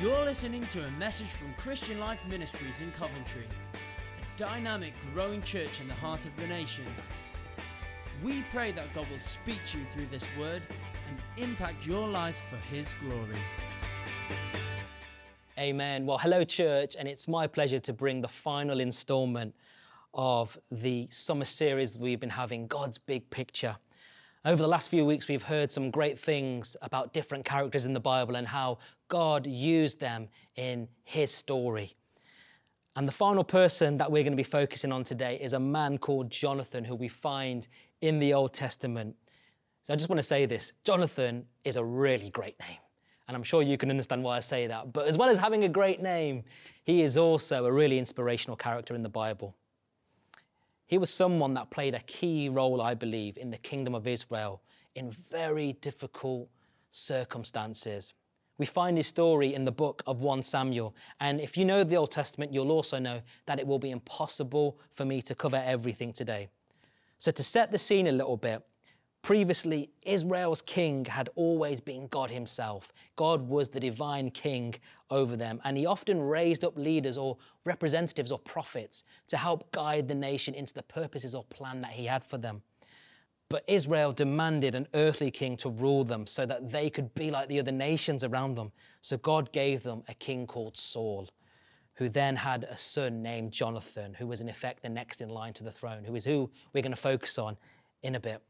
You're listening to a message from Christian Life Ministries in Coventry, a dynamic, growing church in the heart of the nation. We pray that God will speak to you through this word and impact your life for His glory. Amen. Well, hello, church, and it's my pleasure to bring the final installment of the summer series we've been having, God's Big Picture. Over the last few weeks, we've heard some great things about different characters in the Bible and how God used them in His story. And the final person that we're going to be focusing on today is a man called Jonathan, who we find in the Old Testament. So I just want to say this Jonathan is a really great name. And I'm sure you can understand why I say that. But as well as having a great name, he is also a really inspirational character in the Bible. He was someone that played a key role, I believe, in the kingdom of Israel in very difficult circumstances. We find his story in the book of 1 Samuel. And if you know the Old Testament, you'll also know that it will be impossible for me to cover everything today. So, to set the scene a little bit, Previously, Israel's king had always been God himself. God was the divine king over them, and he often raised up leaders or representatives or prophets to help guide the nation into the purposes or plan that he had for them. But Israel demanded an earthly king to rule them so that they could be like the other nations around them. So God gave them a king called Saul, who then had a son named Jonathan, who was in effect the next in line to the throne, who is who we're going to focus on in a bit.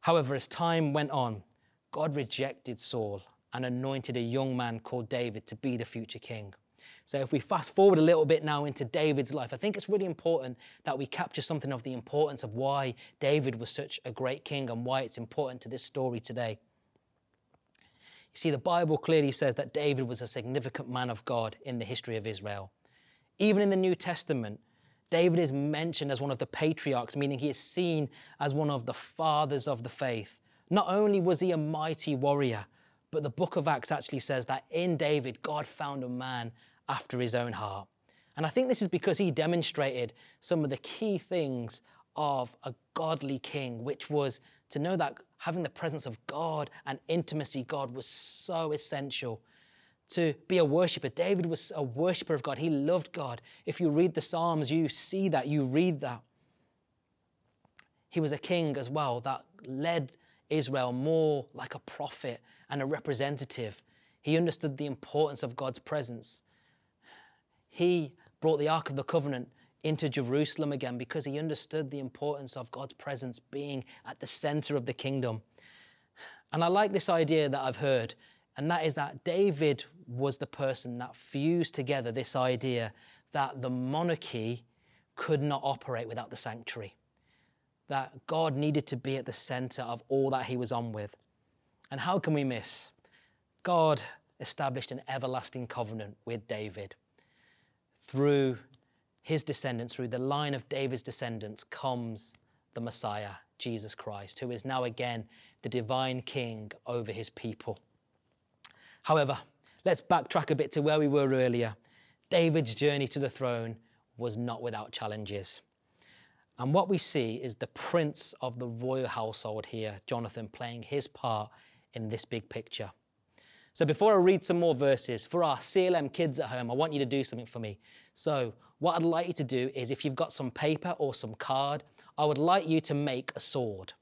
However, as time went on, God rejected Saul and anointed a young man called David to be the future king. So, if we fast forward a little bit now into David's life, I think it's really important that we capture something of the importance of why David was such a great king and why it's important to this story today. You see, the Bible clearly says that David was a significant man of God in the history of Israel. Even in the New Testament, David is mentioned as one of the patriarchs, meaning he is seen as one of the fathers of the faith. Not only was he a mighty warrior, but the book of Acts actually says that in David, God found a man after his own heart. And I think this is because he demonstrated some of the key things of a godly king, which was to know that having the presence of God and intimacy God was so essential to be a worshiper. David was a worshiper of God. He loved God. If you read the Psalms, you see that, you read that. He was a king as well that led Israel more like a prophet and a representative. He understood the importance of God's presence. He brought the Ark of the Covenant into Jerusalem again because he understood the importance of God's presence being at the center of the kingdom. And I like this idea that I've heard and that is that David was the person that fused together this idea that the monarchy could not operate without the sanctuary, that God needed to be at the center of all that he was on with. And how can we miss? God established an everlasting covenant with David. Through his descendants, through the line of David's descendants, comes the Messiah, Jesus Christ, who is now again the divine king over his people. However, let's backtrack a bit to where we were earlier. David's journey to the throne was not without challenges. And what we see is the prince of the royal household here, Jonathan, playing his part in this big picture. So before I read some more verses, for our CLM kids at home, I want you to do something for me. So what I'd like you to do is if you've got some paper or some card, I would like you to make a sword.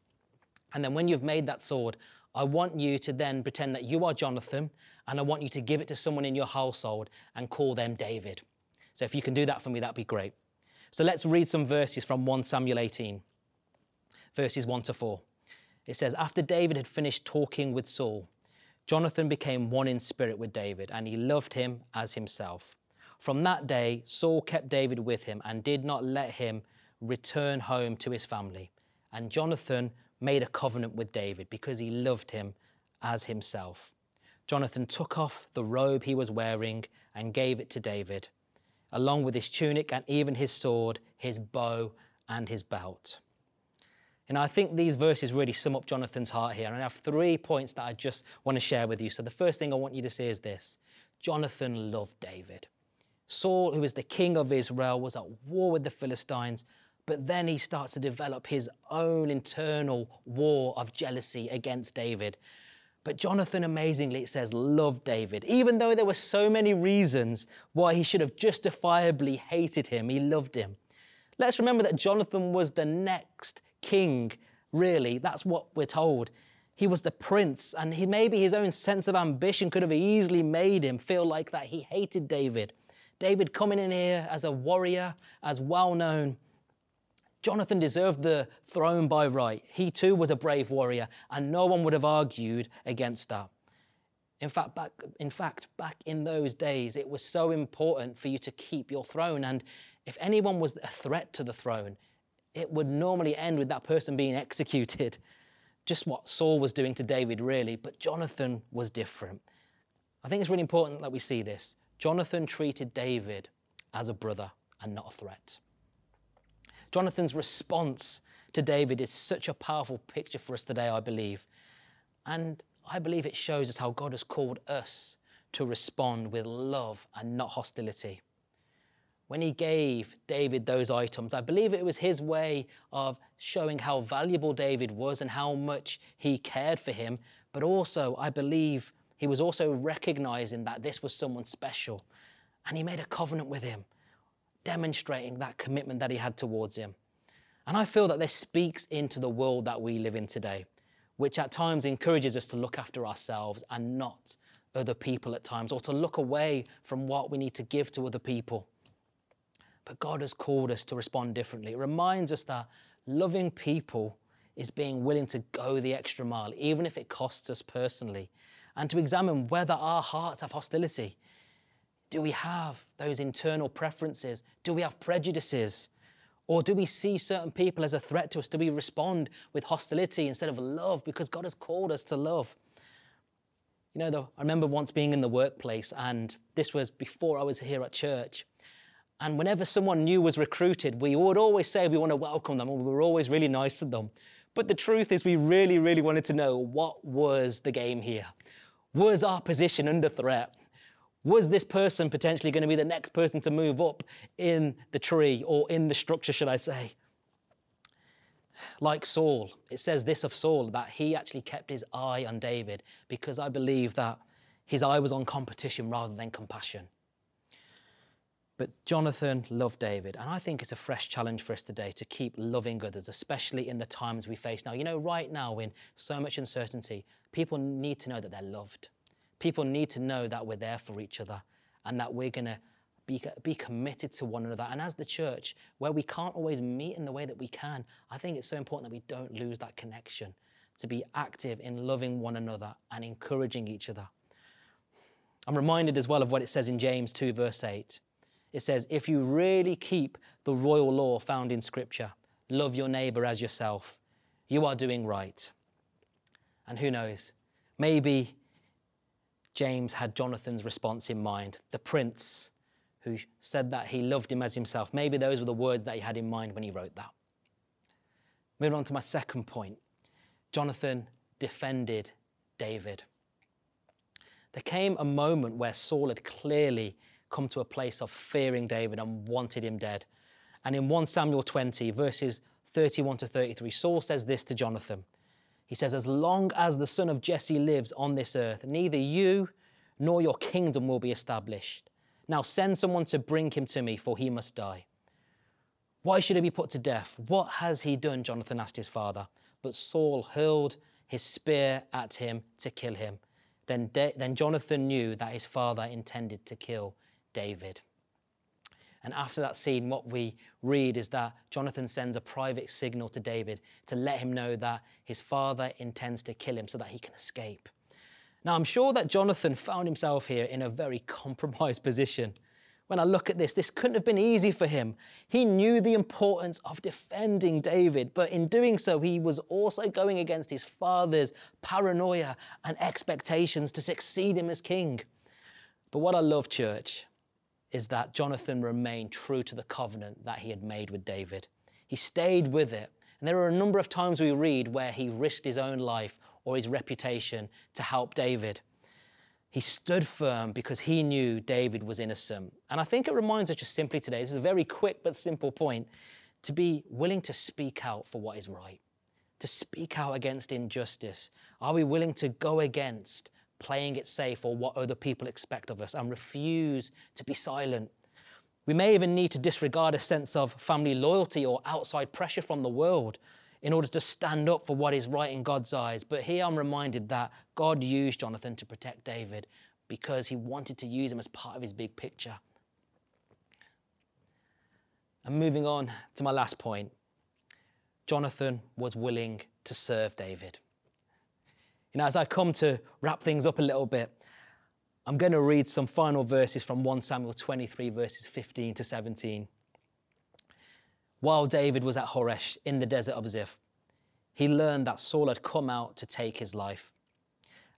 And then when you've made that sword, I want you to then pretend that you are Jonathan, and I want you to give it to someone in your household and call them David. So if you can do that for me, that'd be great. So let's read some verses from 1 Samuel 18, verses 1 to 4. It says, After David had finished talking with Saul, Jonathan became one in spirit with David, and he loved him as himself. From that day, Saul kept David with him and did not let him return home to his family. And Jonathan made a covenant with David because he loved him as himself. Jonathan took off the robe he was wearing and gave it to David, along with his tunic and even his sword, his bow, and his belt. And I think these verses really sum up Jonathan's heart here. And I have three points that I just want to share with you. So the first thing I want you to see is this Jonathan loved David. Saul, who was the king of Israel, was at war with the Philistines, but then he starts to develop his own internal war of jealousy against David. But Jonathan, amazingly, it says, loved David. Even though there were so many reasons why he should have justifiably hated him, he loved him. Let's remember that Jonathan was the next king, really. That's what we're told. He was the prince, and he, maybe his own sense of ambition could have easily made him feel like that he hated David. David coming in here as a warrior, as well known. Jonathan deserved the throne by right. He too was a brave warrior, and no one would have argued against that. In fact, back, in fact, back in those days, it was so important for you to keep your throne. And if anyone was a threat to the throne, it would normally end with that person being executed just what Saul was doing to David, really, but Jonathan was different. I think it's really important that we see this. Jonathan treated David as a brother and not a threat. Jonathan's response to David is such a powerful picture for us today, I believe. And I believe it shows us how God has called us to respond with love and not hostility when he gave David those items, I believe it was his way of showing how valuable David was and how much he cared for him. But also, I believe he was also recognizing that this was someone special. And he made a covenant with him, demonstrating that commitment that he had towards him. And I feel that this speaks into the world that we live in today, which at times encourages us to look after ourselves and not other people at times, or to look away from what we need to give to other people. But God has called us to respond differently. It reminds us that loving people is being willing to go the extra mile, even if it costs us personally, and to examine whether our hearts have hostility. Do we have those internal preferences? Do we have prejudices? Or do we see certain people as a threat to us? Do we respond with hostility instead of love because God has called us to love? You know, though, I remember once being in the workplace, and this was before I was here at church. And whenever someone new was recruited, we would always say we want to welcome them, and we were always really nice to them. But the truth is, we really, really wanted to know what was the game here? Was our position under threat? Was this person potentially going to be the next person to move up in the tree or in the structure, should I say? Like Saul, it says this of Saul that he actually kept his eye on David because I believe that his eye was on competition rather than compassion. But Jonathan loved David, and I think it's a fresh challenge for us today to keep loving others, especially in the times we face now. You know, right now, in so much uncertainty, people need to know that they're loved. People need to know that we're there for each other and that we're going to be, be committed to one another. And as the church, where we can't always meet in the way that we can, I think it's so important that we don't lose that connection, to be active in loving one another and encouraging each other. I'm reminded as well of what it says in James 2, verse 8. It says, if you really keep the royal law found in Scripture, love your neighbor as yourself, you are doing right. And who knows, maybe James had Jonathan's response in mind, the prince who said that he loved him as himself. Maybe those were the words that he had in mind when he wrote that. Moving on to my second point Jonathan defended David. There came a moment where Saul had clearly come to a place of fearing David and wanted him dead. And in 1 Samuel 20, verses 31 to 33, Saul says this to Jonathan. He says, As long as the son of Jesse lives on this earth, neither you nor your kingdom will be established. Now send someone to bring him to me, for he must die. Why should he be put to death? What has he done? Jonathan asked his father. But Saul hurled his spear at him to kill him. Then, De- then Jonathan knew that his father intended to kill David. And after that scene, what we read is that Jonathan sends a private signal to David to let him know that his father intends to kill him so that he can escape. Now, I'm sure that Jonathan found himself here in a very compromised position. When I look at this, this couldn't have been easy for him. He knew the importance of defending David, but in doing so, he was also going against his father's paranoia and expectations to succeed him as king. But what I love, church, is that Jonathan remained true to the covenant that he had made with David. He stayed with it. And there are a number of times we read where he risked his own life or his reputation to help David. He stood firm because he knew David was innocent. And I think it reminds us just simply today, this is a very quick but simple point, to be willing to speak out for what is right, to speak out against injustice? Are we willing to go against playing it safe or what other people expect of us and refuse to be silent? We may even need to disregard a sense of family loyalty or outside pressure from the world in order to stand up for what is right in God's eyes. But here I'm reminded that God used Jonathan to protect David because he wanted to use him as part of his big picture. And moving on to my last point, Jonathan was willing to serve David. You know, as I come to wrap things up a little bit, I'm going to read some final verses from 1 Samuel 23, verses 15 to 17. While David was at Horesh in the desert of Ziph, he learned that Saul had come out to take his life.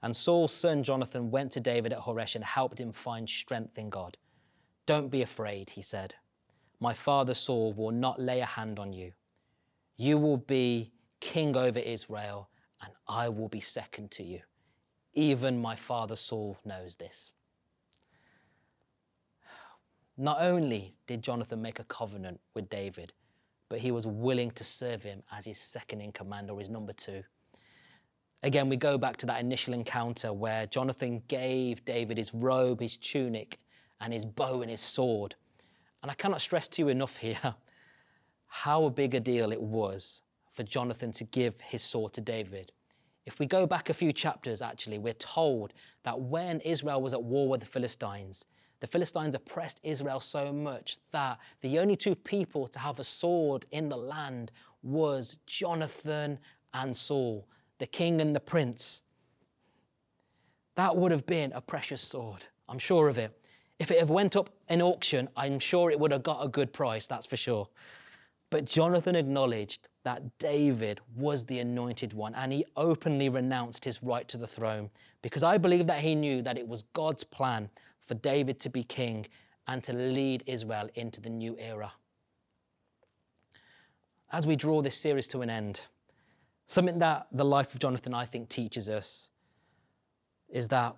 And Saul's son Jonathan went to David at Horesh and helped him find strength in God. Don't be afraid, he said. My father Saul will not lay a hand on you. You will be king over Israel, and I will be second to you. Even my father Saul knows this. Not only did Jonathan make a covenant with David, but he was willing to serve him as his second in command or his number two. Again, we go back to that initial encounter where Jonathan gave David his robe, his tunic, and his bow and his sword. And I cannot stress to you enough here how big a deal it was for Jonathan to give his sword to David. If we go back a few chapters, actually, we're told that when Israel was at war with the Philistines, the Philistines oppressed Israel so much that the only two people to have a sword in the land was Jonathan and Saul, the king and the prince. That would have been a precious sword, I'm sure of it. If it had went up in auction, I'm sure it would have got a good price, that's for sure. But Jonathan acknowledged that David was the anointed one and he openly renounced his right to the throne because I believe that he knew that it was God's plan for David to be king and to lead Israel into the new era. As we draw this series to an end, something that the life of Jonathan, I think, teaches us is that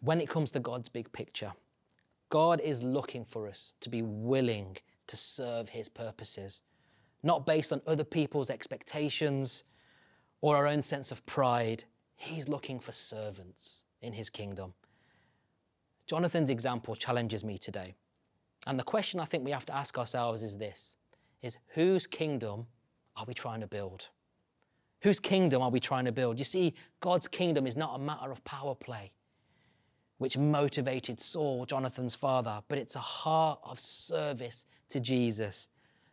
when it comes to God's big picture, God is looking for us to be willing to serve his purposes, not based on other people's expectations or our own sense of pride. He's looking for servants in his kingdom. Jonathan's example challenges me today. And the question I think we have to ask ourselves is this is whose kingdom are we trying to build? Whose kingdom are we trying to build? You see, God's kingdom is not a matter of power play which motivated Saul, Jonathan's father, but it's a heart of service to Jesus.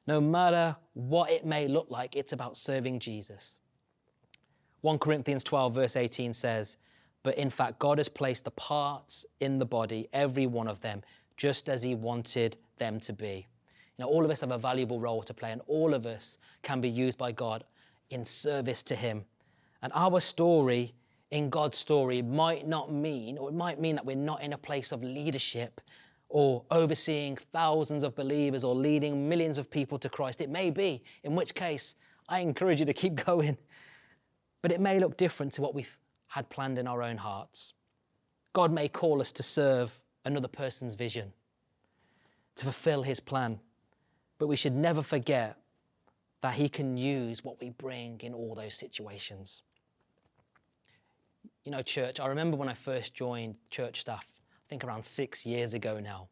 No matter what it may look like, it's about serving Jesus. 1 Corinthians 12, verse 18 says, But in fact, God has placed the parts in the body, every one of them, just as He wanted them to be. You know, all of us have a valuable role to play, and all of us can be used by God in service to Him. And our story in God's story might not mean, or it might mean that we're not in a place of leadership or overseeing thousands of believers or leading millions of people to Christ. It may be, in which case, I encourage you to keep going. But it may look different to what we've had planned in our own hearts. God may call us to serve another person's vision, to fulfill his plan. But we should never forget that he can use what we bring in all those situations. You know, church, I remember when I first joined church staff, I think around six years ago now,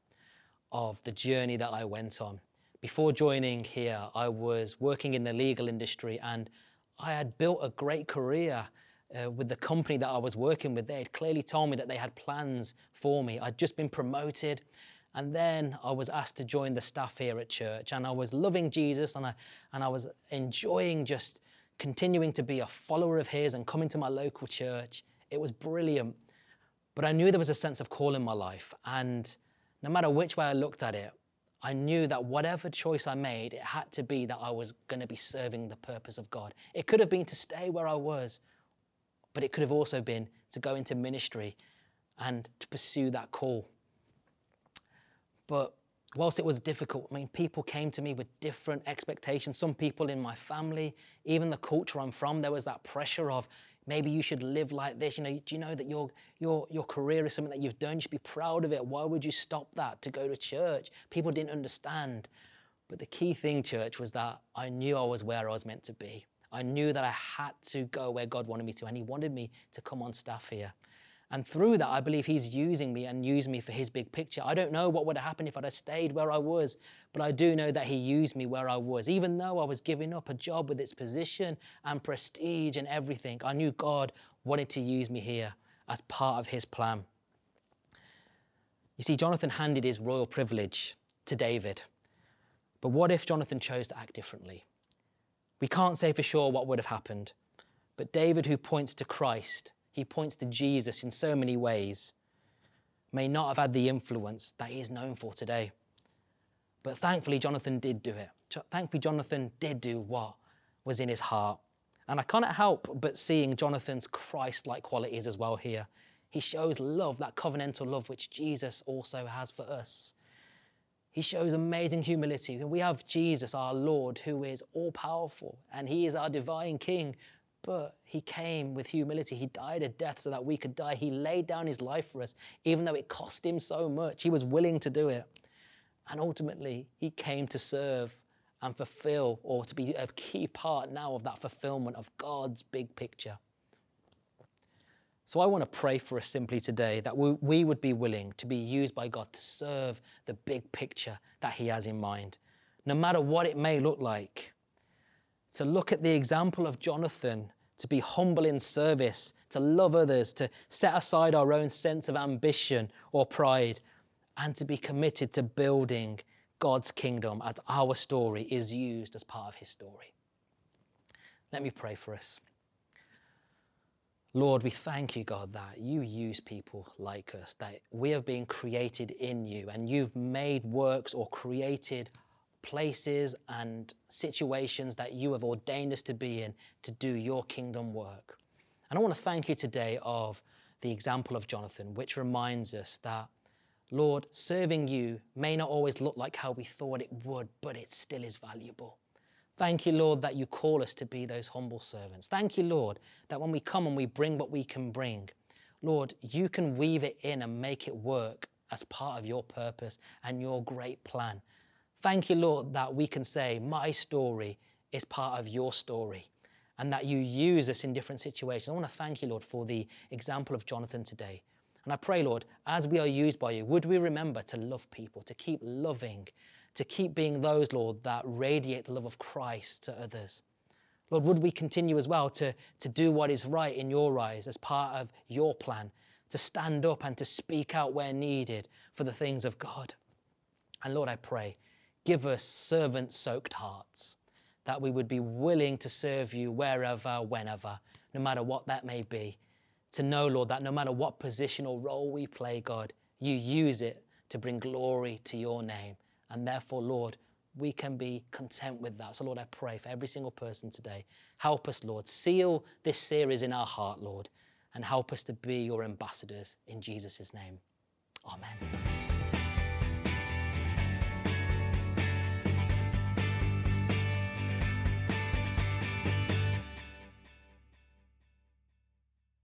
of the journey that I went on. Before joining here, I was working in the legal industry and I had built a great career uh, with the company that I was working with. They had clearly told me that they had plans for me. I'd just been promoted. And then I was asked to join the staff here at church. And I was loving Jesus and I, and I was enjoying just continuing to be a follower of His and coming to my local church. It was brilliant. But I knew there was a sense of call in my life. And no matter which way I looked at it, I knew that whatever choice I made, it had to be that I was going to be serving the purpose of God. It could have been to stay where I was, but it could have also been to go into ministry and to pursue that call. But whilst it was difficult, I mean, people came to me with different expectations. Some people in my family, even the culture I'm from, there was that pressure of, Maybe you should live like this. You know, do you know that your, your, your career is something that you've done? You should be proud of it. Why would you stop that to go to church? People didn't understand. But the key thing, church, was that I knew I was where I was meant to be. I knew that I had to go where God wanted me to, and He wanted me to come on staff here. And through that, I believe He's using me and used me for His big picture. I don't know what would have happened if I'd have stayed where I was, but I do know that He used me where I was. Even though I was giving up a job with its position and prestige and everything, I knew God wanted to use me here as part of His plan. You see, Jonathan handed his royal privilege to David. But what if Jonathan chose to act differently? We can't say for sure what would have happened. But David, who points to Christ, he points to Jesus in so many ways, may not have had the influence that he is known for today. But thankfully, Jonathan did do it. Thankfully, Jonathan did do what was in his heart. And I cannot help but seeing Jonathan's Christ like qualities as well here. He shows love, that covenantal love which Jesus also has for us. He shows amazing humility. We have Jesus, our Lord, who is all powerful, and He is our divine King, but he came with humility. He died a death so that we could die. He laid down his life for us, even though it cost him so much. He was willing to do it. And ultimately, he came to serve and fulfill, or to be a key part now of that fulfillment of God's big picture. So I want to pray for us simply today that we, we would be willing to be used by God to serve the big picture that He has in mind, no matter what it may look like to look at the example of Jonathan, to be humble in service, to love others, to set aside our own sense of ambition or pride, and to be committed to building God's kingdom as our story is used as part of his story. Let me pray for us. Lord, we thank you, God, that you use people like us, that we have been created in you, and you've made works or created places and situations that you have ordained us to be in to do your kingdom work. And I want to thank you today of the example of Jonathan, which reminds us that, Lord, serving you may not always look like how we thought it would, but it still is valuable. Thank you, Lord, that you call us to be those humble servants. Thank you, Lord, that when we come and we bring what we can bring, Lord, you can weave it in and make it work as part of your purpose and your great plan. Thank you, Lord, that we can say, My story is part of your story and that you use us in different situations. I want to thank you, Lord, for the example of Jonathan today. And I pray, Lord, as we are used by you, would we remember to love people, to keep loving, to keep being those, Lord, that radiate the love of Christ to others. Lord, would we continue as well to, to do what is right in your eyes as part of your plan, to stand up and to speak out where needed for the things of God. And Lord, I pray Give us servant soaked hearts, that we would be willing to serve you wherever, whenever, no matter what that may be. To know, Lord, that no matter what position or role we play, God, you use it to bring glory to your name. And therefore, Lord, we can be content with that. So, Lord, I pray for every single person today. Help us, Lord. Seal this series in our heart, Lord, and help us to be your ambassadors in Jesus' name. Amen.